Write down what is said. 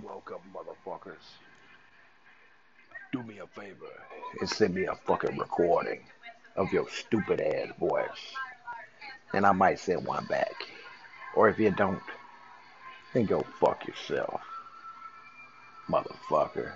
Welcome, motherfuckers. Do me a favor and send me a fucking recording of your stupid ass voice. And I might send one back. Or if you don't, then go fuck yourself, motherfucker.